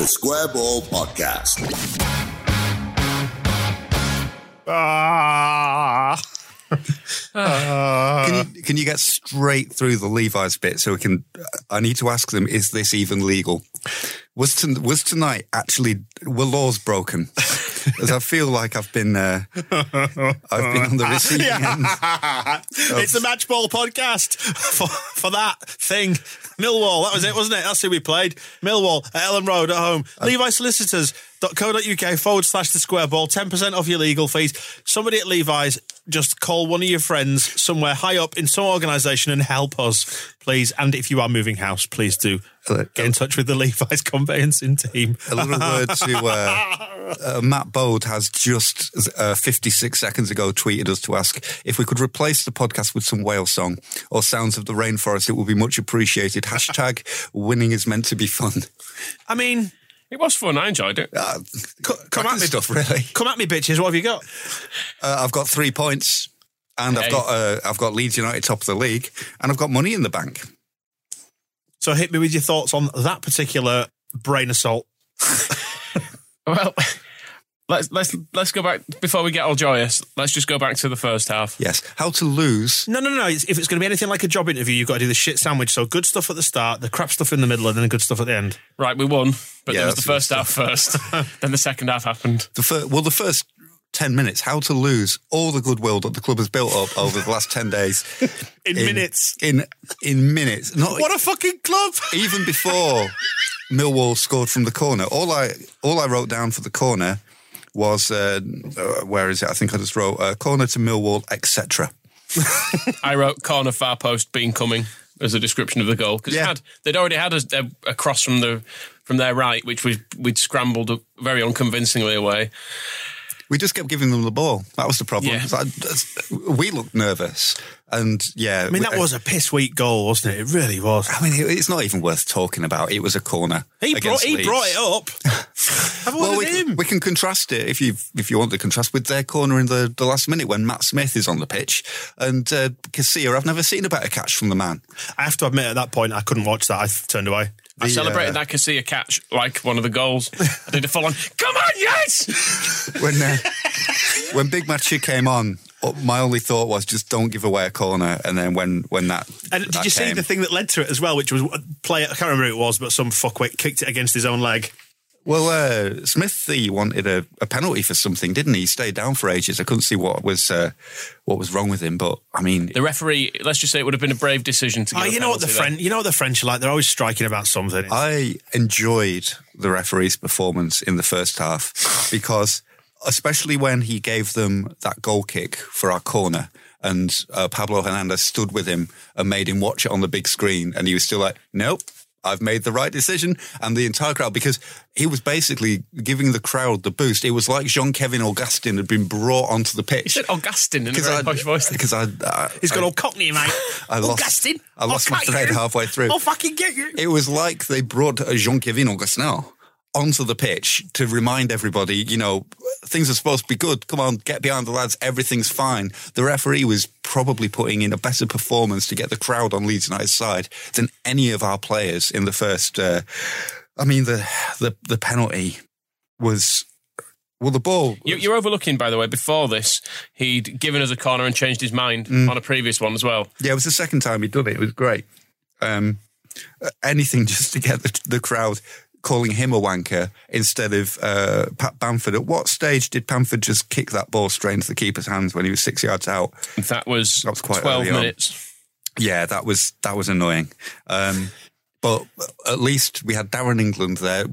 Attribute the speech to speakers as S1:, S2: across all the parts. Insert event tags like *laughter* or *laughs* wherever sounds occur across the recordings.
S1: The Square Ball Podcast.
S2: Ah. *laughs*
S3: Can you, can you get straight through the Levi's bit so we can? I need to ask them: Is this even legal? Was to, was tonight actually were laws broken? *laughs* As I feel like I've been uh, I've been on the *laughs* receiving end. *laughs*
S2: it's the Match Ball podcast *laughs* for, for that thing. Millwall, that was it, wasn't it? That's who we played. Millwall at Elland Road at home. Levi Solicitors.co.uk forward slash the square ball. 10% off your legal fees. Somebody at Levi's, just call one of your friends somewhere high up in some organisation and help us, please. And if you are moving house, please do get in touch with the Levi's *laughs* conveyancing team.
S3: A little word to uh, *laughs* uh, Matt Bode has just uh, 56 seconds ago tweeted us to ask if we could replace the podcast with some whale song or sounds of the rainforest. It would be much appreciated. Hashtag *laughs* winning is meant to be fun.
S2: I mean,
S4: It was fun. I enjoyed it.
S3: Uh,
S2: co- come at me,
S3: stuff, really.
S2: Come at me, bitches. What have you got?
S3: Uh, I've got three points, and I've
S4: Hey.
S3: got uh, I've got Leeds United top of the league, and I've got money in the bank.
S2: So hit me with your thoughts on that particular brain assault. *laughs*
S4: Well, let's let's let's go back before we get all joyous. Let's just go back to the first half.
S3: Yes, how to lose.
S2: No, no, no. It's, if it's going to be anything like a job interview, you've got to do the shit sandwich. So good stuff at the start, the crap stuff in the middle, and then the good stuff at the end.
S4: Right, we won, but
S3: Yeah,
S4: there was the first half first. *laughs* then the second half happened.
S3: The fir- well, the first ten minutes, how to lose all the goodwill that the club has built up over the last ten days *laughs*
S2: In, minutes.
S3: In in minutes, not
S2: What a fucking club! *laughs*
S3: even before Millwall scored from the corner. All I all I wrote down for the corner was uh, uh, where is it? I think I just wrote uh, corner to Millwall, etc. *laughs*
S4: I wrote corner far post being coming as a description of the goal because
S3: Yeah.
S4: had they'd already had a, a, a cross from the from their right, which we we'd scrambled very unconvincingly away.
S3: We just kept giving them the ball. That was the problem.
S4: Yeah.
S3: It's like, that's- we looked nervous, and yeah,
S2: I mean, that was a piss weak goal, wasn't it? It really was.
S3: I mean, it- it's not even worth talking about. It was a corner.
S2: He brought, he brought it up. *laughs* Have
S3: Well, we,
S2: him.
S3: we can contrast it if you if you want to contrast with their corner in the, the last minute when Matt Smith is on the pitch and uh, Casilla. I've never seen a better catch from the man.
S2: I have to admit, at that point, I couldn't watch that. I turned away.
S4: I
S3: The,
S4: celebrated
S3: uh,
S4: that Casilla catch like one of the goals. I did a full on, come on, yes! *laughs*
S3: When uh, when Big Matcha came on, uh, my only thought was just don't give away a corner. And then when when that
S2: And did
S3: that
S2: you see the thing that led to it as well, which was a play? I can't remember who it was, but some fuckwit kicked it against his own leg.
S3: Well, uh, Smith he wanted a, a penalty for something, didn't he? He stayed down for ages. I couldn't see what was uh, what was wrong with him, but I mean,
S4: The referee, let's just say it would have been a brave decision to
S2: Oh,
S4: give a
S2: you know what the
S4: penalty.
S2: French, you know what the French are like. They're always striking about something.
S3: I enjoyed the referee's performance in the first half because, especially when he gave them that goal kick for our corner, and uh, Pablo Hernandez stood with him and made him watch it on the big screen, and he was still like, "Nope." I've made the right decision, and the entire crowd because he was basically giving the crowd the boost. It was like Jean Kevin Augustin had been brought onto the pitch.
S4: He said Augustin in a
S3: Because
S4: very
S3: I,
S4: posh voice.
S3: because I, I,
S2: He's got all cockney, mate. *laughs*
S3: I lost,
S2: Augustine,
S3: I lost my thread
S2: you.
S3: halfway through.
S2: I'll fucking get you.
S3: It was like they brought a Jean Kevin Augustin onto the pitch to remind everybody, you know, things are supposed to be good. Come on, get behind the lads. Everything's fine. The referee was probably putting in a better performance to get the crowd on Leeds United's side than any of our players in the first. Uh, I mean, the the the penalty was. Well, the ball.
S4: You, you're overlooking, by the way, before this, he'd given us a corner and changed his mind
S3: Mm.
S4: on a previous one as well.
S3: Yeah, it was the second time he'd done it. It was great. Um, anything *laughs* just to get the, the crowd calling him a wanker instead of uh, Pat Bamford. At what stage did Bamford just kick that ball straight into the keeper's hands when he was six yards out?
S4: That was,
S3: That was quite
S4: 12
S3: early on. Yeah, that was that was annoying. Um, but at least we had Darren England there.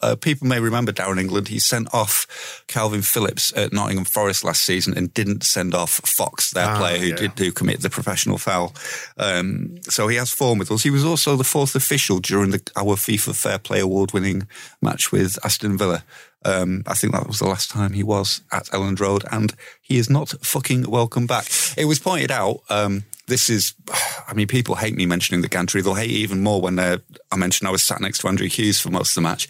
S3: Uh, people may remember Darren England. He sent off Kalvin Phillips at Nottingham Forest last season and didn't send off Fox, their
S2: Ah,
S3: player who
S2: yeah.
S3: did who commit the professional foul. Um, so he has form with us. He was also the fourth official during the, our FIFA Fair Play Award winning match with Aston Villa. Um, I think that was the last time he was at Elland Road, and he is not fucking welcome back. It was pointed out. Um, this is, *sighs* I mean, people hate me mentioning the gantry. They'll hate even more when I mentioned I was sat next to Andrew Hughes for most of the match.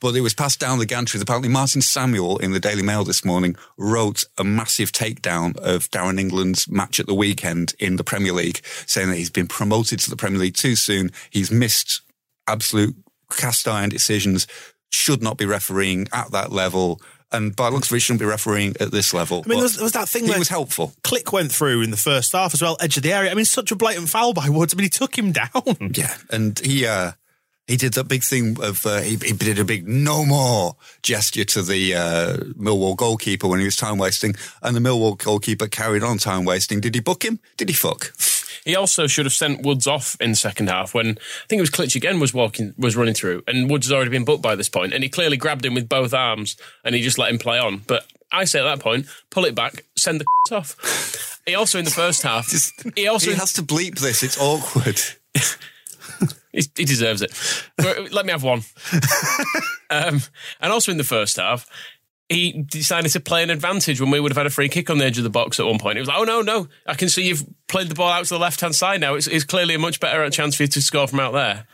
S3: But it was passed down the gantry. Apparently, Martin Samuel in the Daily Mail this morning wrote a massive takedown of Darren England's match at the weekend in the Premier League, saying that he's been promoted to the Premier League too soon. He's missed absolute cast iron decisions, should not be refereeing at that level. And by looks of it, shouldn't be refereeing at this level.
S2: I mean, there was, there was that thing
S3: he was helpful.
S2: Klich went through in the first half as well, edge of the area. I mean, such a blatant foul by Woods. I mean, he took him down. *laughs*
S3: Yeah, and he uh, he did that big thing of uh, he, he did a big no more gesture to the uh, Millwall goalkeeper when he was time wasting, and the Millwall goalkeeper carried on time wasting. Did he book him? Did he fuck?
S4: He also should have sent Woods off in the second half when I think it was Klich again was walking was running through and Woods has already been booked by this point and he clearly grabbed him with both arms and he just let him play on. But I say at that point, pull it back, send the *laughs* off. He also in the first *laughs* half, he also
S3: he has to bleep this. It's awkward. *laughs*
S4: He, he deserves it. Let me have one. um, and also in the first half, he decided to play an advantage when we would have had a free kick on the edge of the box at one point. It was like, oh, no, no, I can see you've played the ball out to the left hand side now. It's, it's clearly a much better chance for you to score from out there.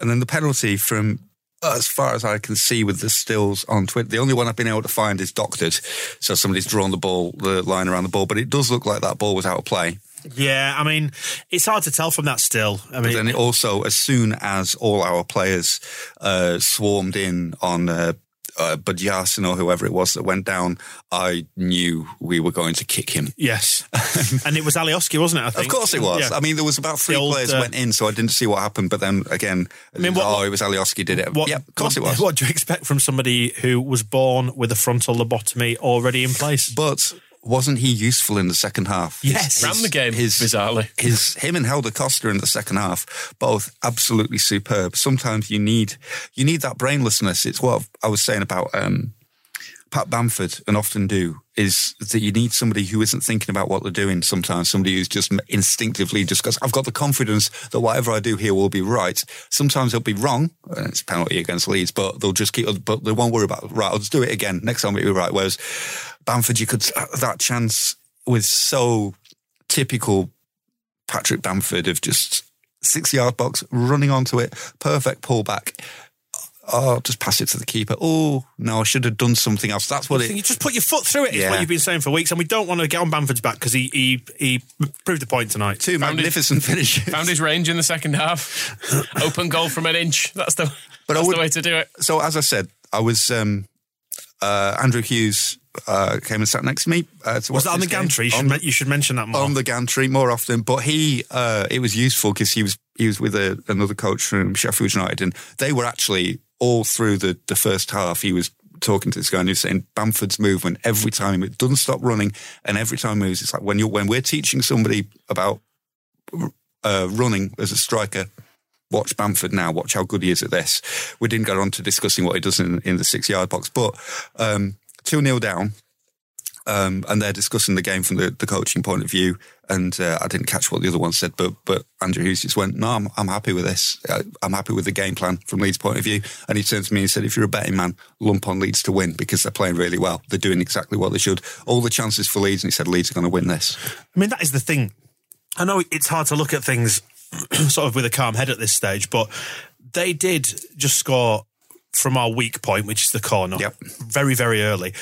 S3: And then the penalty from, as far as I can see with the stills on Twitter, the only one I've been able to find is doctored. So somebody's drawn the ball, the line around the ball, but it does look like that ball was out of play.
S2: Yeah, I mean, it's hard to tell from that still. I
S3: But
S2: mean,
S3: then it also, as soon as all our players uh, swarmed in on uh, uh, Budyasin or whoever it was that went down, I knew we were going to kick him.
S2: yes. *laughs* and it was Alioski, wasn't it? I
S3: Of course it was.
S2: Yeah.
S3: I mean, there was about three
S2: old,
S3: players
S2: uh,
S3: went in, so I didn't see what happened. But then again, I
S2: mean, what-
S3: oh, it was Alioski did it.
S2: What,
S3: yeah, of course
S2: what,
S3: it was.
S2: What do you expect from somebody who was born with a frontal lobotomy already in place?
S3: But wasn't he useful in the second half?
S2: Yes.
S4: Ran the game,
S3: his
S4: bizarrely.
S3: his him and Helder Costa in the second half, both absolutely superb. Sometimes you need you need that brainlessness. It's what I was saying about um, Pat Bamford, and often do is that you need somebody who isn't thinking about what they're doing. Sometimes somebody who's just instinctively just goes, "I've got the confidence that whatever I do here will be right." Sometimes they'll be wrong. and It's a penalty against Leeds, but they'll just keep. But they won't worry about right. I'll just do it again next time. It'll be right. Whereas Bamford, you could that chance was so typical Patrick Bamford of just six yard box, running onto it, perfect pullback. Oh, just pass it to the keeper. Oh, no, I should have done something else. That's what
S2: I
S3: it.
S2: you just put your foot through it. Is
S3: Yeah.
S2: what you've been saying for weeks, and we don't want to get on Bamford's back because he, he he proved the point tonight.
S3: Two
S4: Found it-
S3: magnificent finishes.
S4: Found his range in the second half. *laughs* Open goal from an inch. That's the,
S3: But I
S4: that's
S3: would-
S4: the way to do it.
S3: So, as I said, I was. Um, uh, Andrew Hughes uh, came and sat next to me. Uh, to
S2: Was that on the gantry? You should,
S3: On-
S2: you should mention that more.
S3: on the gantry more often. But he, uh, it was useful because he was he was with a, another coach from Sheffield United, and they were actually all through the the first half. He was talking to this guy and he was saying Bamford's movement every time it doesn't stop running, and every time moves, it's like when you are when we're teaching somebody about uh, running as a striker. Watch Bamford now. Watch how good he is at this. We didn't go on to discussing what he does in, in the six yard box, but um, two 0 down um, and they're discussing the game from the, the coaching point of view. And uh, I didn't catch what the other one said, but but Andrew Hughes just went, "No, I'm I'm happy with this. Uh, I'm happy with the game plan from Leeds' point of view." And he turned to me and said, "If you're a betting man, lump on Leeds to win because they're playing really well. They're doing exactly what they should. All the chances for Leeds." And he said, "Leeds are going to win this."
S2: I mean, that is the thing. I know it's hard to look at things *clears throat* sort of with a calm head at this stage, but they did just score from our weak point, which is the corner,
S3: Yep.
S2: very, very early.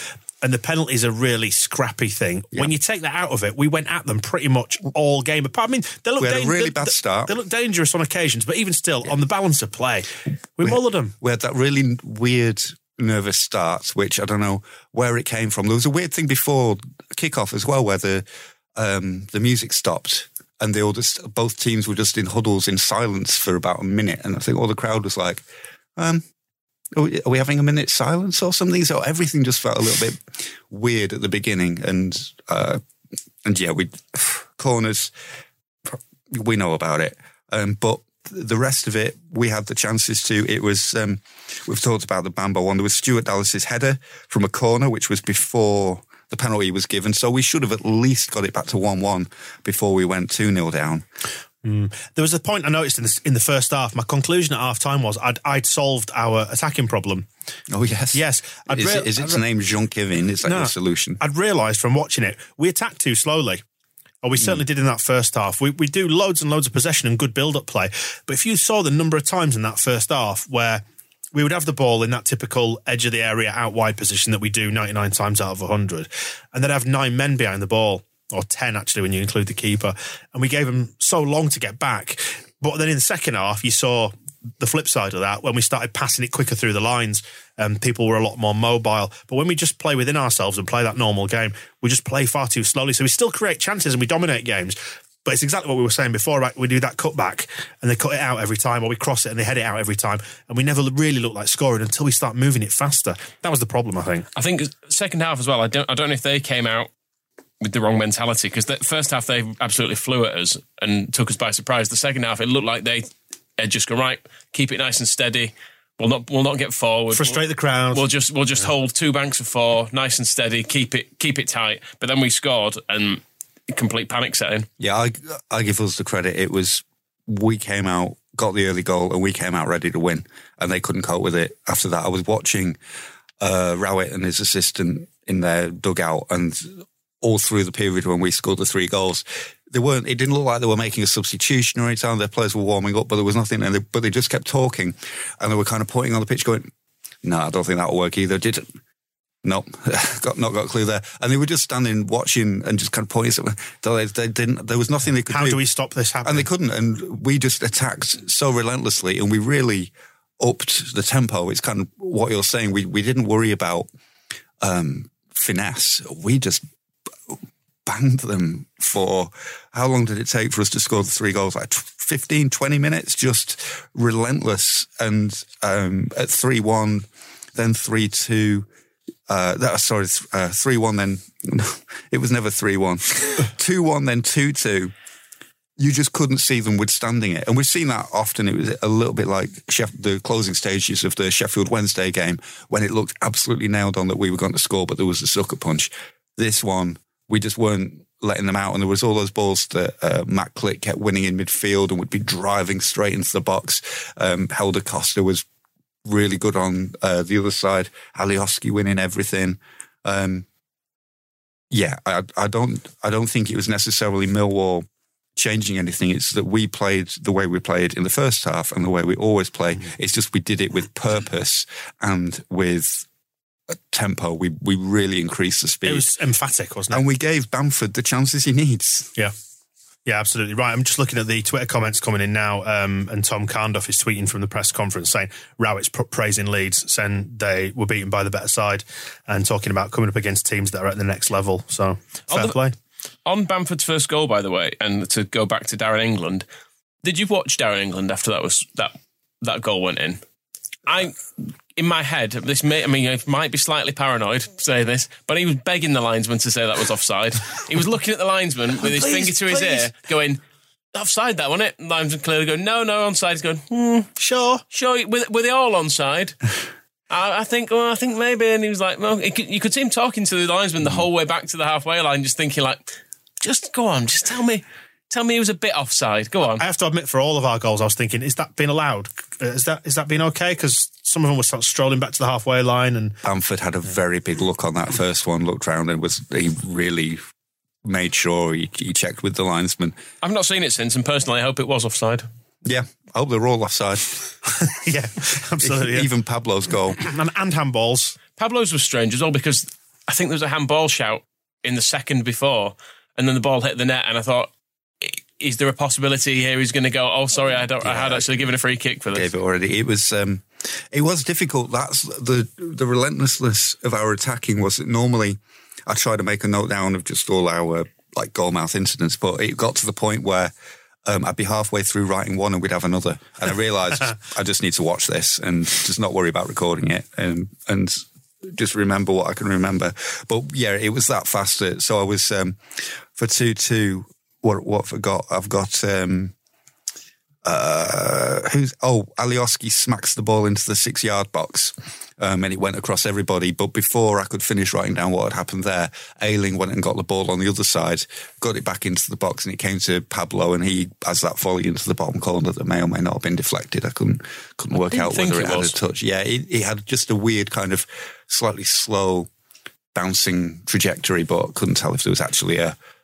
S2: And the penalty is a really scrappy thing. When you take that out of it, we went at them pretty much all game. Apart, I mean, they look
S3: We had a really
S2: they-
S3: bad start.
S2: They look dangerous on occasions, but even still, on the balance of play, we mullered them.
S3: We had that really weird, nervous start, which I don't know where it came from. There was a weird thing before kickoff as well, where the um, the music stopped. And they all just both teams were just in huddles in silence for about a minute, and I think all the crowd was like, um, are we, are we having a minute silence or something? So everything just felt a little bit weird at the beginning, and uh, and yeah, we *sighs* corners we know about it, um, but the rest of it we had the chances to. It was um, we've talked about the Bambo one. There was Stuart Dallas's header from a corner, which was before the penalty was given, so we should have at least got it back to one-one before we went two 0 down. Hmm.
S2: There was a point I noticed in the, in the first half. My conclusion at half time was I'd, I'd solved our attacking problem.
S3: Oh yes,
S2: Yes, I'd
S3: Is,
S2: rea-
S3: it, is its
S2: re-
S3: name Jean Kevin? Is that
S2: No.
S3: your solution?
S2: I'd realised from watching it, we attacked too slowly. Or we certainly hmm. did in that first half. We, we do loads and loads of possession and good build up play. But if you saw the number of times in that first half where we would have the ball in that typical edge of the area out wide position that we do 99 times out of 100, and then have nine men behind the ball, or 10 actually when you include the keeper, and we gave them so long to get back. But then in the second half, you saw the flip side of that. When we started passing it quicker through the lines and people were a lot more mobile. But when we just play within ourselves and play that normal game we just play far too slowly. So we still create chances and we dominate games but it's exactly what we were saying before about we do that cutback and they cut it out every time or we cross it and they head it out every time and we never really look like scoring until we start moving it faster that was the problem i think
S4: I think second half as well. I don't. I don't know if they came out with the wrong mentality because the first half they absolutely flew at us and took us by surprise. The second half it looked like they had just gone right, keep it nice and steady. We'll not. We'll not get forward.
S2: frustrate the crowd
S4: We'll just. We'll just hold two banks of four, nice and steady. Keep it. Keep it tight. But then we scored and complete panic setting.
S3: Yeah, I, I give us the credit. It was we came out, got the early goal, and we came out ready to win, and they couldn't cope with it. After that, I was watching uh, Rowett and his assistant in their dugout, and all through the period when we scored the three goals. They weren't. It didn't look like they were making a substitution or anything. Their players were warming up, but there was nothing. And they, but they just kept talking, and they were kind of pointing on the pitch, going, "No, I don't think that'll work either." Did Nope, *laughs* got not got a clue there. And they were just standing watching and just kind of pointing. Something. They, they didn't. There was nothing they could
S2: how
S3: do.
S2: do we stop this happening
S3: And they couldn't. And we just attacked so relentlessly, and we really upped the tempo. It's kind of what you're saying. We we didn't worry about um, finesse. We just banged them for how long did it take for us to score the three goals? Like tw- 15, 20 minutes, just relentless. And um, at 3 1, then 3 2. Uh, that, sorry, uh, 3 1, then *laughs* it was never 3 1. *laughs* 2 1, then 2 2 you just couldn't see them withstanding it. And we've seen that often. It was a little bit like the closing stages of the Sheffield Wednesday game when it looked absolutely nailed on that we were going to score, but there was a sucker punch. This one, we just weren't letting them out. And there was all those balls that uh, Matt Klich kept winning in midfield and would be driving straight into the box. Um, Helder Costa was really good on uh, the other side. Alioski winning everything. Um, yeah, I, I don't, I don't think it was necessarily Millwall changing anything. It's that we played the way we played in the first half and the way we always play. It's just we did it with purpose and with a tempo. We we really increased the speed.
S2: it was emphatic wasn't it
S3: and we gave Bamford the chances he needs.
S2: Yeah. Yeah, absolutely right. I'm just looking at the Twitter comments coming in now, um, and Tom Carnduff is tweeting from the press conference saying Rowett's pr- praising Leeds, saying they were beaten by the better side, and talking about coming up against teams that are at the next level. So fair
S4: the-
S2: play.
S4: On Bamford's first goal, by the way, and to go back to Darren England, did you watch Darren England after that was that that goal went in? I, in my head, this may I mean it might be slightly paranoid to say this, but he was begging the linesman to say that was offside. he was looking at the linesman with his
S2: Please,
S4: finger to his
S2: please.
S4: ear, going. Offside, that wasn't it? And Linesman clearly going, no, no, onside. He's going, hmm,
S2: Sure.
S4: sure, were, were they all onside? *laughs* I, I think, well, I think maybe. And he was like, well, could, you could see him talking to the linesman the whole way back to the halfway line, just thinking like, just go on, just tell me, tell me he was a bit offside. Go on.
S2: I have to admit, for all of our goals, I was thinking, is that being allowed? Uh, Is that is that being okay? Because some of them were sort of strolling back to the halfway line, and
S3: Bamford had a very big look on that first one, looked round and was he really made sure he, he checked with the linesman.
S4: I've not seen it since, and personally, I hope it was offside.
S3: Yeah, I hope they're all offside. *laughs*
S2: yeah, absolutely. yeah.
S3: Even Pablo's goal. *clears throat*
S2: and, and handballs.
S4: Pablo's was strange as well because I think there was a handball shout in the second before, and then the ball hit the net, and I thought, "I- is there a possibility here he's going to go? Oh, sorry, I don't. I had actually given a free kick for this.
S3: gave it already. It was um, it was difficult. That's the the relentlessness of our attacking was that normally I try to make a note down of just all our like goalmouth incidents, but it got to the point where um, I'd be halfway through writing one and we'd have another, and I realised *laughs* I just need to watch this and just not worry about recording it and and just remember what I can remember. But yeah, it was that fast. So I was um, for two two. What what have I got? I've got. Um, uh, who's oh Alioski smacks the ball into the six yard box, um, and it went across everybody. But before I could finish writing down what had happened there, Ayling went and got the ball on the other side, got it back into the box, and it came to Pablo, and he has that volley into the bottom corner that may or may not have been deflected. I couldn't couldn't work out whether
S4: it
S3: it, had a touch. Yeah, it, it had just a weird kind of slightly slow bouncing trajectory, but couldn't tell if there was actually a,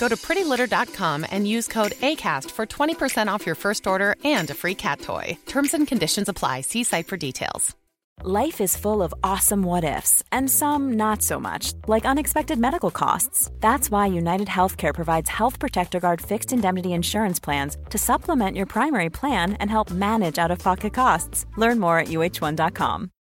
S5: Go to prettylitter.com and use code ACAST for 20% off your first order and a free cat toy. Terms and conditions apply. See site for details.
S6: Life is full of awesome what ifs, and some not so much, like unexpected medical costs. That's why United Healthcare provides Health Protector Guard fixed indemnity insurance plans to supplement your primary plan and help manage out of pocket costs. Learn more at uh1.com.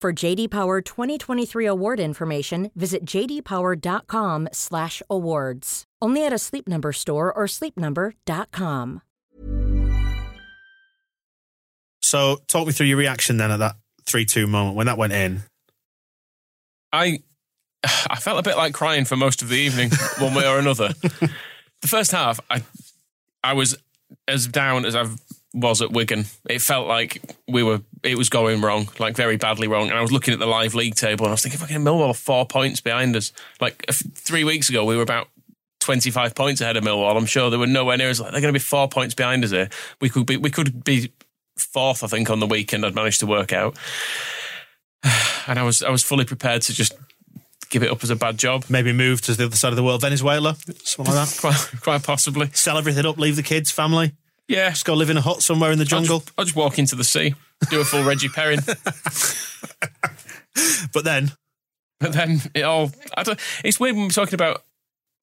S7: For JD Power 2023 award information, visit jdpower.com/awards. Only at a Sleep Number store or sleepnumber.com.
S2: So, talk me through your reaction then at that 3 2 moment when that went in.
S4: I *sighs* I felt a bit like crying for most of the evening, *laughs* one way or another. the first half, I I was as down as I was at Wigan. It felt like we were it was going wrong, like very badly wrong. And I was looking at the live league table and I was thinking, fucking Millwall are four points behind us. Like three weeks ago, we were about. 25 points ahead of Millwall. I'm sure they were nowhere near as like they're going to be four points behind us here. We could be we could be fourth, I think, on the weekend. I'd managed to work out, *sighs* and I was I was fully prepared to just give it up as a bad job.
S2: Maybe move to the other side of the world, Venezuela, something like that. *laughs*
S4: Quite, quite possibly.
S2: Sell everything up, leave the kids, family,
S4: Yeah,
S2: just go live in a hut somewhere in the
S4: I'll
S2: jungle.
S4: just, I'll just walk into the sea, do a full Reggie Perrin, *laughs*
S2: But then,
S4: but then it all. I don't, it's weird when we're talking about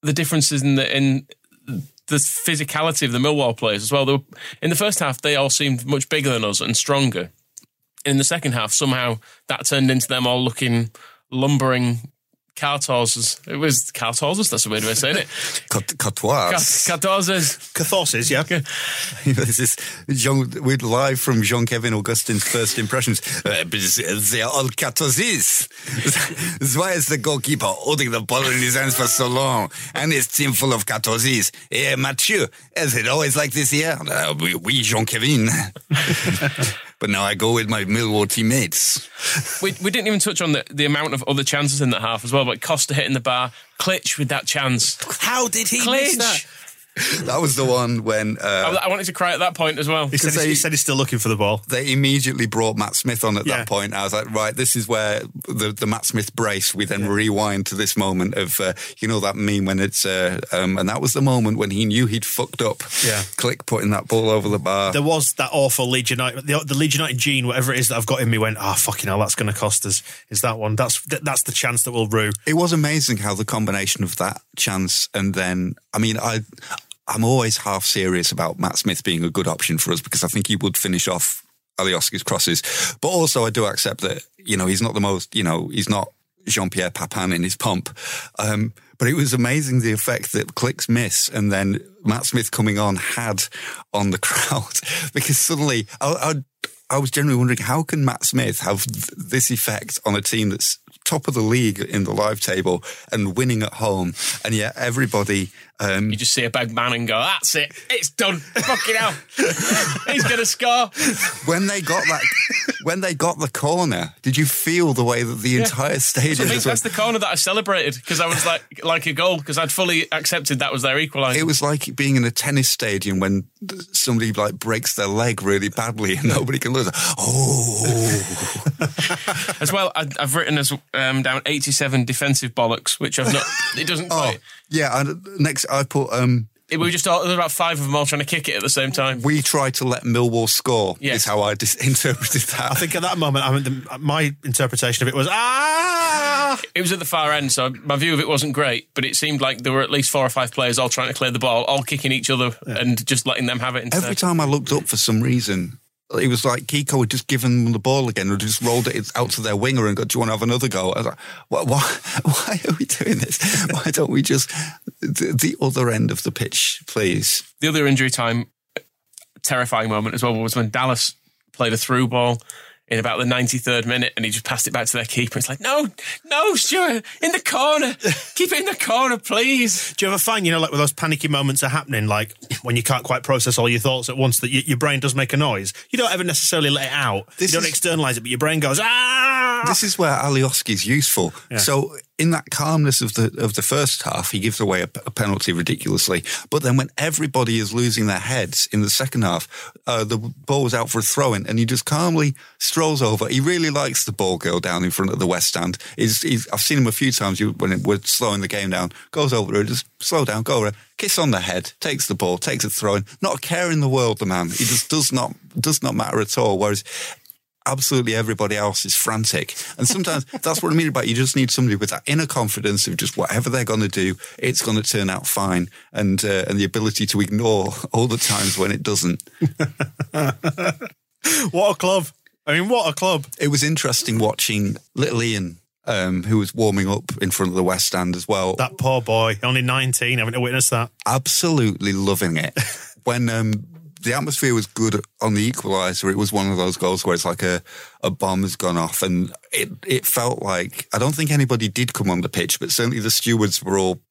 S4: the differences in the in the physicality of the Millwall players as well. They were, in the first half, they all seemed much bigger than us and stronger. In the second half, somehow that turned into them all looking lumbering cart horses. It was cart horses. That's a weird way of saying it.
S3: Cot- Cotois.
S4: Cart, cart horses.
S2: catharsis, yeah. *laughs*
S3: this is Jean, we're live from Jean Kevin Augustine's first impressions. Uh, they are all Catozis. *laughs* Why is the goalkeeper holding the ball in his hands for so long? And his team full of Catozis. Eh, Mathieu, is it always like this here? Uh, oui, oui, Jean Kevin. *laughs* but now I go with my Millwall teammates.
S4: We, we didn't even touch on the, the amount of other chances in that half as well. But Costa hitting the bar, Klich with that chance.
S2: How did he miss that?
S3: That was the one when uh,
S4: I, I wanted to cry at that point as well.
S2: He said,
S3: Because
S2: he said he's still looking for the ball.
S3: they immediately brought Matt Smith on at
S2: Yeah.
S3: that point. I was like, right, this is where the, the Matt Smith brace, we then rewind to this moment of, uh, you know, that meme when it's, uh, um, and that was the moment when he knew he'd fucked up.
S2: Yeah.
S3: Klich putting that ball over the bar.
S2: There was that awful Leeds United, the, the Leeds United gene, whatever it is that I've got in me, went, ah, fucking hell, that's going to cost us. Is that one? That's th- that's the chance that will rue.
S3: it was amazing how the combination of that chance and then, I mean, I, I'm always half serious about Matt Smith being a good option for us because I think he would finish off Alioski's crosses. But also, I do accept that, you know, he's not the most, you know, he's not Jean Pierre Papin in his pomp. Um, but it was amazing the effect that Klich's miss and then Matt Smith coming on had on the *laughs* crowd because suddenly I, I, I was generally wondering how can Matt Smith have th- this effect on a team that's top of the league in the live table and winning at home, and yet everybody. Um,
S4: You just see a big man and go, that's it, it's done. Fucking hell. *laughs* He's going to score.
S3: when they got that, when they got the corner, did you feel the way that the entire
S4: I
S3: stadium?
S4: that's
S3: went,
S4: the corner that I celebrated because I was like, *laughs* like a goal because I'd fully accepted that was their equaliser.
S3: it was like being in a tennis stadium when somebody like breaks their leg really badly and *laughs* nobody can lose. Oh, *laughs*
S4: As well, I, I've written as um, down 87 defensive bollocks, which I've not. It doesn't
S3: oh,
S4: quite.
S3: yeah. And next, I put. um
S4: we were just all, there were about five of them all trying to kick it at the same time.
S3: We tried to let Millwall score.
S4: Yes.
S3: Is how I dis- *laughs* interpreted that.
S2: I think at that moment, I mean, the, my interpretation of it was ah.
S4: It was at the far end, so my view of it wasn't great, but it seemed like there were at least four or five players all trying to clear the ball, all kicking each other and just letting them have it instead.
S3: Every time I looked up for some reason, it was like Kiko had just given them the ball again and just rolled it out to their winger and got, do you want to have another go? I was like, why, why, *laughs* why are we doing this? Why don't we just, the, the other end of the pitch, please?
S4: The other injury time, terrifying moment as well, was when Dallas played a through ball in about the 93rd minute and he just passed it back to their keeper. It's like, no, no, Stuart, in the corner. Keep it in the corner, please.
S2: Do you ever find, you know, like when those panicky moments are happening, like when you can't quite process all your thoughts at once, that y- your brain does make a noise? You don't ever necessarily let it out.
S3: This
S2: you don't externalize it, but your brain goes, ah!
S3: This is where Alioski's useful. So in that calmness of the of the first half, he gives away a, a penalty ridiculously. But then when everybody is losing their heads in the second half, uh, the ball was out for a throw in, and he just calmly strolls over. He really likes the ball girl down in front of the West Stand. He's, he's, I've seen him a few times you- when we're slowing the game down. Goes over to her, just slow down, go over, kiss on the head, takes the ball, takes a throw in. Not a care in the world, the man. He just does not does not matter at all. Whereas absolutely everybody else is frantic. And sometimes *laughs* that's what I mean about you just need somebody with that inner confidence of just whatever they're going to do, it's going to turn out fine, and uh, and the ability to ignore *laughs* all the times when it doesn't. *laughs*
S2: What a club. I mean, what a club.
S3: It was interesting watching little Ian. Um, who was warming up in front of the West Stand as well?
S2: That poor boy, only 19, having to witness that.
S3: absolutely loving it. *laughs* when um, the atmosphere was good on the equaliser, it was one of those goals where it's like a, a bomb has gone off, and it it felt like I don't think anybody did come on the pitch, but certainly the stewards were all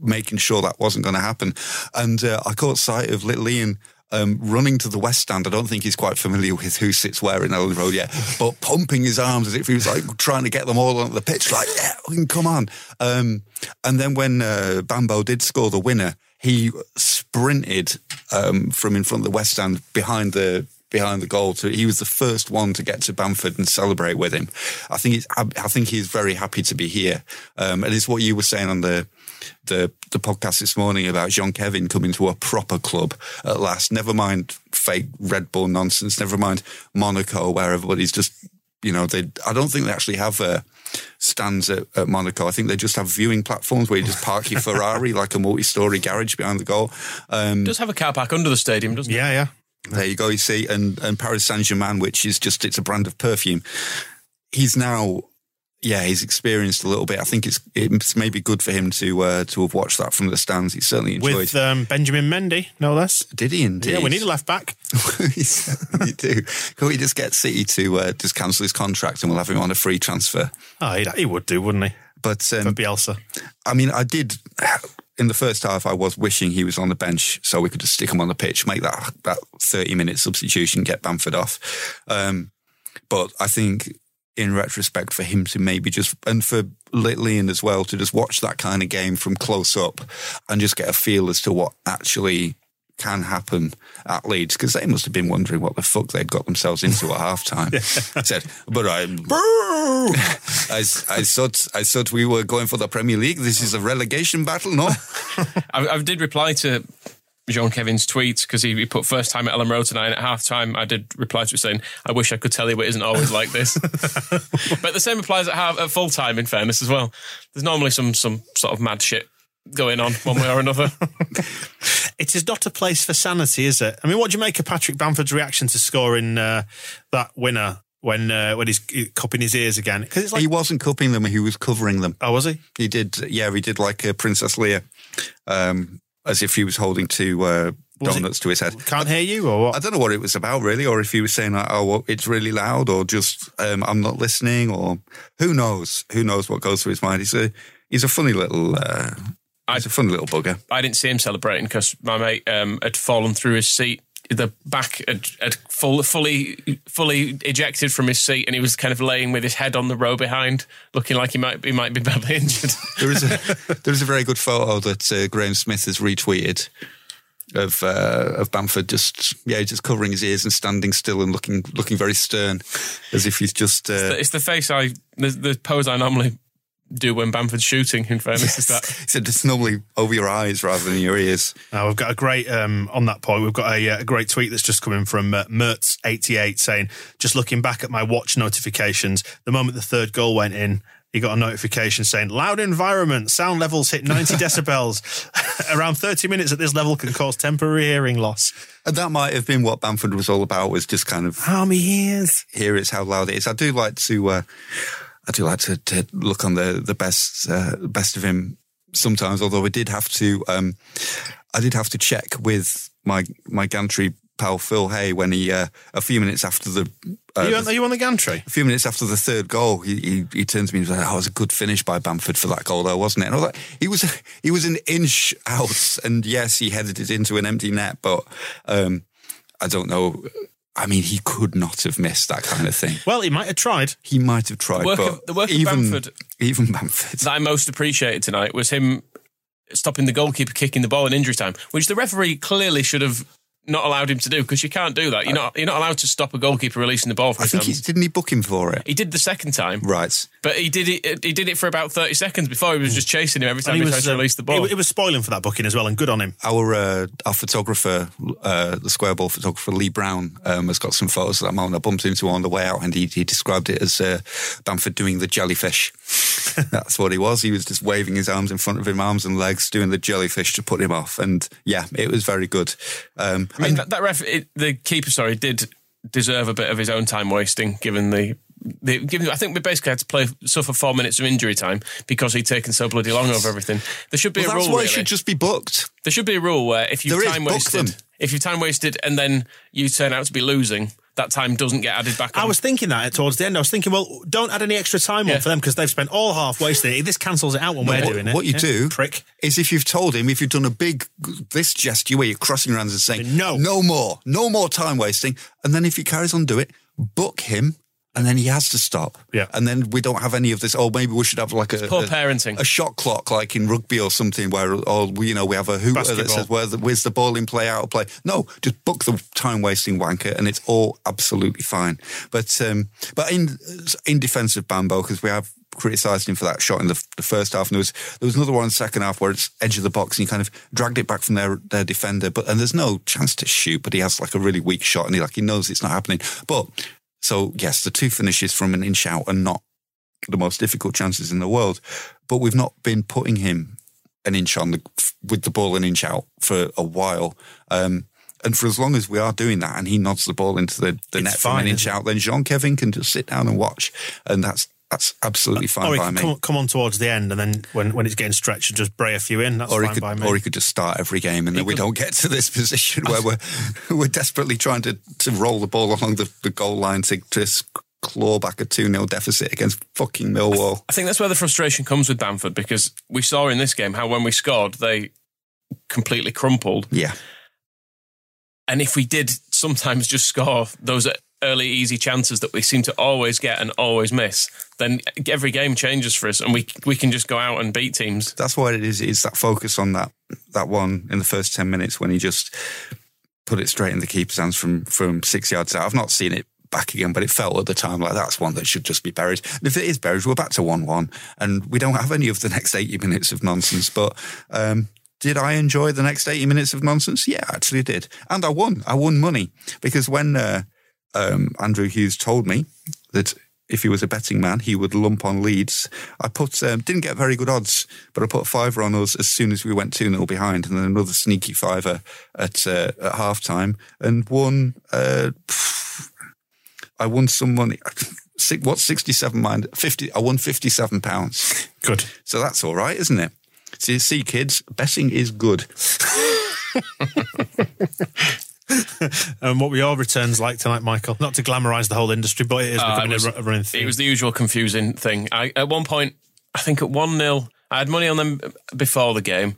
S3: making sure that wasn't going to happen. And uh, I caught sight of little Ian. Um, running to the West Stand, I don't think he's quite familiar with who sits where in Elland Road yet, but pumping his arms as if he was like trying to get them all on the pitch, like, yeah, come on. Um, and then when uh, Bambo did score the winner, he sprinted um, from in front of the West Stand behind the behind the goal. To, he was the first one to get to Bamford and celebrate with him. I think he's, I, I think he's very happy to be here. Um, and it's what you were saying on the the the podcast this morning about Jean Kevin coming to a proper club at last. Never mind fake Red Bull nonsense. Never mind Monaco, where everybody's just you know they. I don't think they actually have. Uh, stands at, at Monaco. I think they just have viewing platforms where you just park your *laughs* Ferrari like a multi-story garage behind the goal. Um,
S4: It does have a car park under the stadium, doesn't it?
S2: Yeah, yeah.
S3: there you go. You see, and and Paris Saint Germain, which is just it's a brand of perfume. He's now, yeah, he's experienced a little bit. I think it's it's maybe good for him to uh, to have watched that from the stands. He certainly enjoyed.
S2: With um, Benjamin Mendy, no less.
S3: Did he indeed?
S2: Yeah, we need a left back. *laughs*
S3: certainly do. Can we just get City to uh, just cancel his contract and we'll have him on a free transfer?
S2: Oh, he'd, he would do, wouldn't he?
S3: But
S2: For
S3: um,
S2: Bielsa.
S3: I mean, I did in the first half. I was wishing he was on the bench so we could just stick him on the pitch, make that that thirty minute substitution, get Bamford off. Um, but I think, in retrospect, for him to maybe just and for Little Ian as well to just watch that kind of game from close up and just get a feel as to what actually can happen at Leeds because they must have been wondering what the fuck they'd got themselves into at half time. *laughs* Said, but I, *laughs* *laughs* I, I thought I thought we were going for the Premier League. This is a relegation battle, no?
S4: I, I did reply to Jean Kevin's tweet because he, he put first time at Elland Road tonight. And at half time, I did reply to it saying, "I wish I could tell you, it isn't always like this." *laughs* but the same applies at half at full time. In fairness, as well, there's normally some some sort of mad shit going on one way or another. *laughs*
S2: It is not a place for sanity, is it? I mean, what do you make of Patrick Bamford's reaction to scoring uh, that winner when uh, when he's cupping his ears again? Because it's like,
S3: he wasn't cupping them; he was covering them.
S2: oh, was he?
S3: He did, yeah, he did like uh, Princess Leia, um, as if he was holding two uh,
S2: Was it-
S3: donuts to his head.
S2: Can't hear you or what?
S3: I don't know what it was about really, or if he was saying like, "Oh, well, it's really loud," or just um, "I'm not listening," or who knows? Who knows what goes through his mind? He's a he's a funny little uh, he's a funny little bugger.
S4: I didn't see him celebrating because my mate um, had fallen through his seat. The back had, had full, fully fully ejected from his seat, and he was kind of laying with his head on the row behind, looking like he might he might be badly injured. *laughs*
S3: There is a there is a very good photo that uh, Graham Smith has retweeted of uh, of Bamford just yeah just covering his ears and standing still and looking looking very stern as if he's just uh,
S4: it's the face I the, the pose I normally do when Bamford's shooting. In fairness, is that
S3: he *laughs* said it's normally over your eyes rather than your ears.
S2: Now we've got a great um, on that point. We've got a, uh, a great tweet that's just coming from uh, Mertz88 saying, "Just looking back at my watch notifications, the moment the third goal went in." He got a notification saying, loud environment, sound levels hit 90 *laughs* decibels. *laughs* Around 30 minutes at this level can cause temporary hearing loss.
S3: And that might have been what Bamford was all about. Was just kind of
S2: how many ears?
S3: Here is how loud it is. I do like to. Uh, I do like to, to look on the the best uh, best of him sometimes. Although I did have to. Um, I did have to check with my my gantry pal Phil Hay when he uh, a few minutes after the. Uh,
S2: are, you on, are you on the gantry?
S3: A few minutes after the third goal, he he, he turns to me and says, "Oh, it was a good finish by Bamford for that goal, though, wasn't it?" And I was like, "He was he was an inch out, and yes, he headed it into an empty net, but um, I don't know." I mean, he could not have missed that kind of thing.
S2: Well, he might have tried.
S3: He might have tried.
S4: The work
S3: but
S4: of, the work
S3: even,
S4: of Bamford,
S3: even Bamford,
S4: that I most appreciated tonight was him stopping the goalkeeper kicking the ball in injury time, which the referee clearly should have not allowed him to do because you can't do that. You're not you're not allowed to stop a goalkeeper releasing the ball. From
S3: I think he,
S4: hands.
S3: didn't he book him for it.
S4: He did the second time,
S3: right?
S4: But he did it. He did it for about thirty seconds before he was just chasing him every time
S2: And
S4: he,
S2: he
S4: tried
S2: was,
S4: to
S2: uh,
S4: release the ball.
S2: It, it was spoiling for that booking as well, and good on him.
S3: Our uh, our photographer, uh, the square ball photographer Lee Brown, um, has got some photos of that moment. I bumped into on the way out, and he, he described it as uh, Bamford doing the jellyfish. *laughs* That's what he was. He was just waving his arms in front of him, arms and legs, doing the jellyfish to put him off. And yeah, it was very good. Um,
S4: I mean, that, that ref, it, the keeper, sorry, did deserve a bit of his own time wasting, given the. the given, I think we basically had to play suffer four minutes of injury time because he'd taken so bloody long over everything. There should be
S3: well,
S4: a
S3: that's
S4: rule.
S3: why
S4: really.
S3: it should just be booked.
S4: There should be a rule where if
S3: is,
S4: time wasted,
S3: them.
S4: if you've time wasted and then you turn out to be losing, that time doesn't get added back.
S2: I was thinking that towards the end. I was thinking, well, don't add any extra time
S4: Yeah.
S2: on for them because they've spent all half wasted. This cancels it out when
S3: No,
S2: we're
S3: what,
S2: doing it.
S3: What you
S2: Yeah.
S3: do
S2: prick.
S3: is if you've told him, if you've done a big this gesture where you're crossing your hands and saying
S2: No.
S3: no more, no more time wasting, and then if he carries on do it, book him. And then he has to stop.
S2: Yeah.
S3: And then we don't have any of this. Oh, maybe we should have like a,
S4: poor
S3: a-
S4: parenting.
S3: a shot clock, like in rugby or something, where oh, you know, we have a hooter that says where the, where's the ball in play, out of play. No, just book the time wasting wanker, and it's all absolutely fine. But um, but in in defence of Bambo, because we have criticised him for that shot in the, the first half, and there was there was another one in the second half where it's edge of the box, and he kind of dragged it back from their their defender, but and there's no chance to shoot, but he has like a really weak shot, and he like he knows it's not happening, but. So yes, the two finishes from an inch out are not the most difficult chances in the world, but we've not been putting him an inch on the with the ball an inch out for a while. Um, and for as long as we are doing that, and he nods the ball into the, the net
S2: fine,
S3: an inch out, then Jean Kevin can just sit down and watch, and that's that's absolutely fine
S2: Or he
S3: by
S2: could
S3: me.
S2: come, come on towards the end, and then when, when it's getting stretched, and just bray a few in. That's
S3: or he
S2: fine
S3: could,
S2: by me.
S3: or he could just start every game, and then we don't get to this *laughs* position where we're we're desperately trying to, to roll the ball along the, the goal line to just claw back a two 0 deficit against fucking Millwall.
S4: I think that's where the frustration comes with Bamford because we saw in this game how when we scored they completely crumpled,
S3: Yeah,
S4: and if we did sometimes just score those early easy chances that we seem to always get and always miss, then every game changes for us, and we we can just go out and beat teams.
S3: that's what it is. Is that focus on that that one in the first ten minutes when he just put it straight in the keeper's hands from from six yards out. I've not seen it back again, but it felt at the time like that's one that should just be buried. And if it is buried, we're back to one one, and we don't have any of the next eighty minutes of nonsense. But um, did I enjoy the next eighty minutes of nonsense? Yeah, I actually did, and I won. I won money because when uh, um, Andrew Hughes told me that if he was a betting man, he would lump on Leeds. I put um, didn't get very good odds, but I put a fiver on us as soon as we went two 0 behind, and then another sneaky fiver at uh, at half time, and won. Uh, I won some money. *laughs* Si- What's sixty-seven mind? Fifty. I won fifty-seven pounds.
S2: Good.
S3: So that's all right, isn't it? See, see, kids, betting is good. *laughs* *laughs*
S2: and what were your returns like tonight, Michael? Not to glamorise the whole industry, but it is
S4: Uh,
S2: becoming
S4: it was-
S2: a running theme.
S4: It was the usual confusing thing. I, at one point, I think at 1 0, I had money on them before the game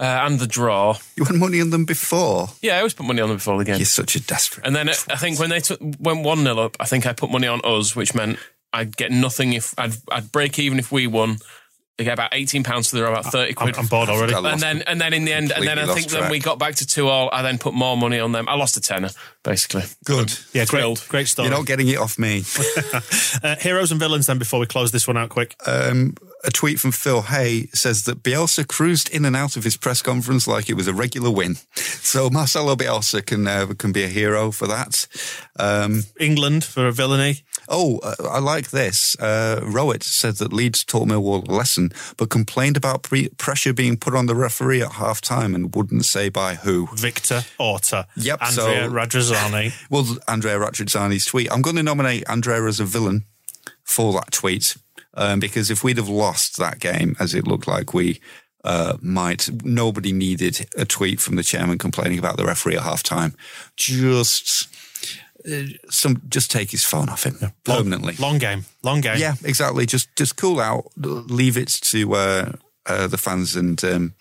S4: uh, and the draw.
S3: You had money on them before.
S4: Yeah, I always put money on them before the game.
S3: You're such a desperate.
S4: And then uh, I think when they took, went 1 0 up, I think I put money on us, which meant I'd get nothing if I'd, I'd break even if we won. I get about eighteen pounds to the about thirty
S2: I'm,
S4: quid.
S2: I'm bored already.
S4: And then and then in the end, and then I think
S3: lost
S4: then we got back to two all. I then put more money on them. I lost a tenner basically.
S3: Good.
S2: Yeah,
S4: Thrilled.
S2: great, great story.
S3: You're not getting it off me. *laughs*
S2: uh, heroes and villains. Then before we close this one out, quick.
S3: Um, a tweet from Phil Hay says that Bielsa cruised in and out of his press conference like it was a regular win. So Marcelo Bielsa can uh, can be a hero for that. Um,
S2: England for a villainy.
S3: oh, uh, I like this. Uh, Rowett said that Leeds taught Millwall a lesson, but complained about pre- pressure being put on the referee at half time and wouldn't say by who.
S2: Victor Orta.
S3: Yep,
S2: Andrea
S3: so-
S2: Radrizzani. *laughs*
S3: Well, Andrea Radrizzani's tweet. I'm going to nominate Andrea as a villain for that tweet um, because if we'd have lost that game, as it looked like we uh, might, nobody needed a tweet from the chairman complaining about the referee at half time. Just uh, some, just take his phone off him permanently.
S2: Long game. Long game.
S3: Yeah, exactly. Just just cool out. Leave it to uh, uh, the fans and um,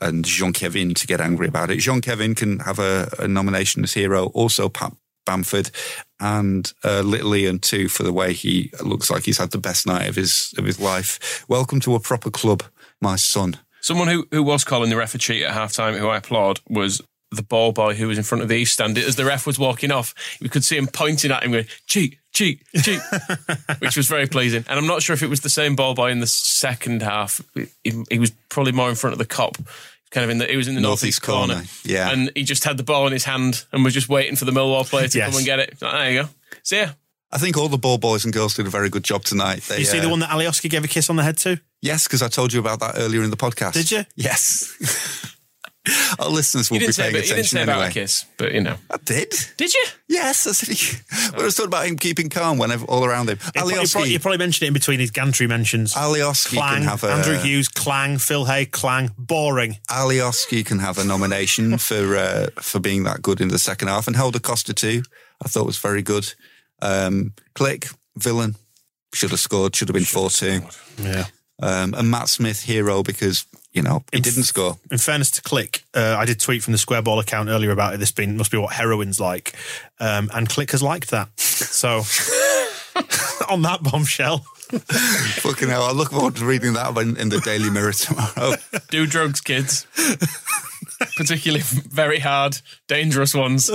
S3: and Jean Kevin to get angry about it. Jean Kevin can have a, a nomination as hero. Also, Pat Bamford and uh, Little Ian too for the way he looks like he's had the best night of his of his life. Welcome to a proper club, my son.
S4: Someone who, who was calling the ref a cheat at half time, who I applaud, was the ball boy who was in front of the East stand. As the ref was walking off, we could see him pointing at him going, cheat, cheat, cheat, *laughs* which was very pleasing. And I'm not sure if it was the same ball boy in the second half. He, he was probably more in front of the Kop. Kind of in the, he was in the northeast,
S3: Northeast
S4: corner.
S3: corner, yeah.
S4: And he just had the ball in his hand and was just waiting for the Millwall player to
S2: Yes.
S4: come and get it. Like, there you go. See ya.
S3: I think all the ball boys and girls did a very good job tonight. They,
S2: You see the
S3: uh,
S2: one that Alioski gave a kiss on the head to?
S3: Yes, because I told you about that earlier in the podcast.
S2: Did you?
S3: Yes. *laughs* *laughs* Our listeners will be
S4: didn't say,
S3: paying
S4: about, you didn't
S3: attention
S4: say about
S3: anyway.
S4: a kiss, but you know.
S3: I did.
S4: Did you?
S3: Yes, I said he, we were talking about him keeping calm whenever all around him.
S2: You probably, you probably, you probably mentioned it in between his gantry mentions.
S3: Alioski
S2: Clang,
S3: can have a
S2: Andrew Hughes, Clang, Phil Hay, Clang. Boring.
S3: Alioski can have a nomination *laughs* for uh, for being that good in the second half, and Helder Costa too. I thought was very good. Um, Klich villain should have scored. Should have been four two.
S2: Yeah.
S3: Um, and Matt Smith hero because you know he didn't score.
S2: In fairness to Klich, uh, I did tweet from the Square Ball account earlier about it. This being must be what heroin's like, um, and Klich has liked that. So, *laughs* on that bombshell, *laughs*
S3: Fucking hell! I look forward to reading that one in the Daily Mirror tomorrow. *laughs*
S4: Do drugs, kids. Particularly very hard, dangerous ones.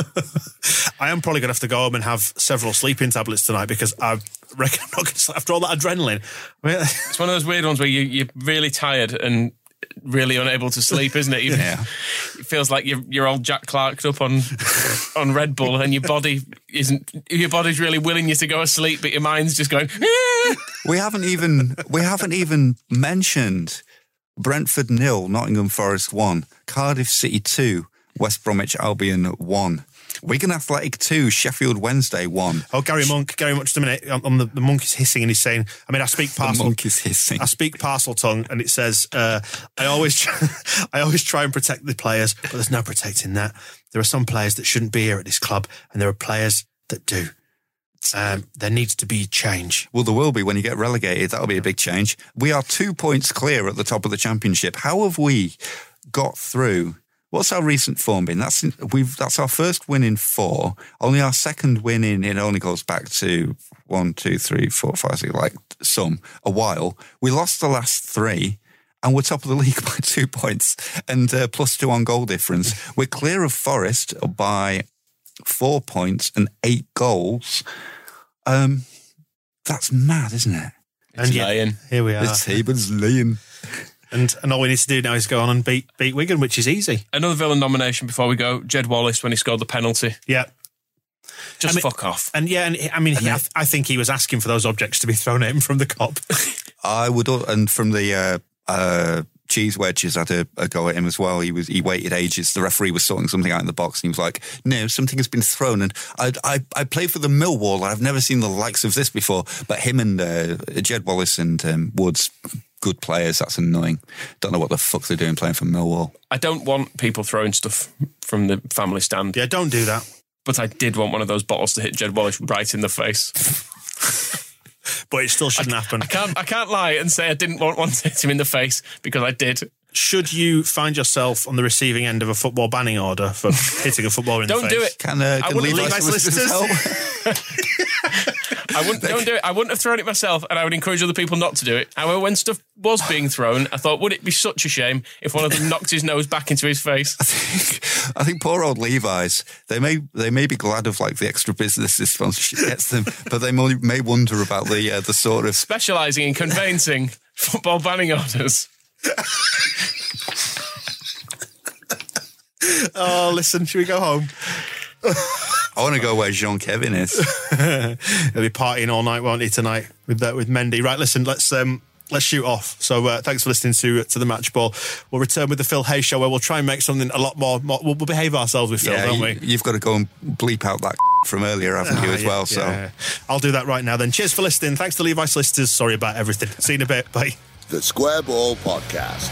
S2: I am probably going to have to go home and have several sleeping tablets tonight because I reckon I'm not going to sleep after all that adrenaline.
S4: It's one of those weird ones where you, you're really tired and really unable to sleep, isn't it? You,
S3: Yeah.
S4: It feels like you're, you're all Jack Clarked up on on Red Bull and your body isn't, your body's really willing you to go asleep, but your mind's just going. *laughs*
S3: We haven't even we haven't even mentioned Brentford nil, Nottingham Forest one, Cardiff City two, West Bromwich Albion one, Wigan Athletic two, Sheffield Wednesday one.
S2: oh, Gary Monk, Gary Monk, just a minute. On, on the, the monk is hissing and he's saying, I mean, I speak
S3: The
S2: parcel.
S3: monk is hissing.
S2: I speak Parseltongue, and it says, uh, "I always, try, *laughs* I always try and protect the players, but there's no protecting that. There are some players that shouldn't be here at this club, and there are players that do. Um, there needs to be change.
S3: Well, there will be when you get relegated. That'll be a big change. We are two points clear at the top of the championship. How have we got through? What's our recent form been? That's we've that's our first win in four. Only our second win in it only goes back to one, two, three, four, five, six, like some a while. We lost the last three. And we're top of the *laughs* league by two points and uh, plus two on goal difference. We're clear of Forest by four points and eight goals. Um, that's mad, isn't it?
S2: and yet,
S4: lying.
S2: here we are.
S3: The table's laying.
S2: And and all we need to do now is go on and beat beat Wigan, which is easy.
S4: Another villain nomination before we go. Jed Wallace when he scored the penalty.
S2: Yeah.
S4: Just
S2: I mean-
S4: fuck off.
S2: And yeah, and I mean, he, I, th- I think he was asking for those objects to be thrown at him from the Kop. *laughs*
S3: I would, and from the uh, uh, cheese wedges, had a, a go at him as well. He was he waited ages. The referee was sorting something out in the box, and he was like, "No, something has been thrown." And I I, I play for the Millwall. I've never seen the likes of this before. But him and uh, Jed Wallace and um, Woods good players. That's annoying. Don't know what the fuck they're doing playing for Millwall.
S4: I don't want people throwing stuff from the family stand.
S2: Yeah, don't do that.
S4: But I did want one of those bottles to hit Jed Wallace right in the face.
S2: But it still shouldn't happen.
S4: I can't I can't lie and say I didn't want one *laughs* to hit him in the face because I did.
S2: Should you find yourself on the receiving end of a football banning order for hitting a footballer in the face?
S4: Don't do it.
S3: Can, uh,
S4: I
S3: can
S4: wouldn't
S3: Levi
S4: leave my
S3: solicitors
S4: solicitors.
S3: help?
S4: I wouldn't don't do it. I wouldn't have thrown it myself, and I would encourage other people not to do it. However, when stuff was being thrown, I thought, would it be such a shame if one of them knocked his nose back into his face? *laughs*
S3: I think I think poor old Levi's. They may they may be glad of like the extra business this sponsorship gets them, but they may, may wonder about the uh, the sort of
S4: Specialising in conveyancing football banning orders.
S2: Oh, listen, should we go home? *laughs*
S3: I want to go where Jean Kevin is. *laughs*
S2: He'll be partying all night, won't he, tonight with uh, with Mendy? Right, listen, let's um, let's shoot off. So uh, thanks for listening to to the match ball. We'll return with the Phil Hay show where we'll try and make something a lot more. more we'll, we'll behave ourselves with Phil,
S3: yeah,
S2: don't
S3: you,
S2: we?
S3: you've got to go and bleep out that *laughs* from earlier, haven't you,
S2: Ah,
S3: as
S2: yeah,
S3: well? So
S2: yeah. I'll do that right now. Then, cheers for listening. Thanks to Levi Solicitors. Sorry about everything. See you in a bit. Bye.
S1: The Square Ball Podcast.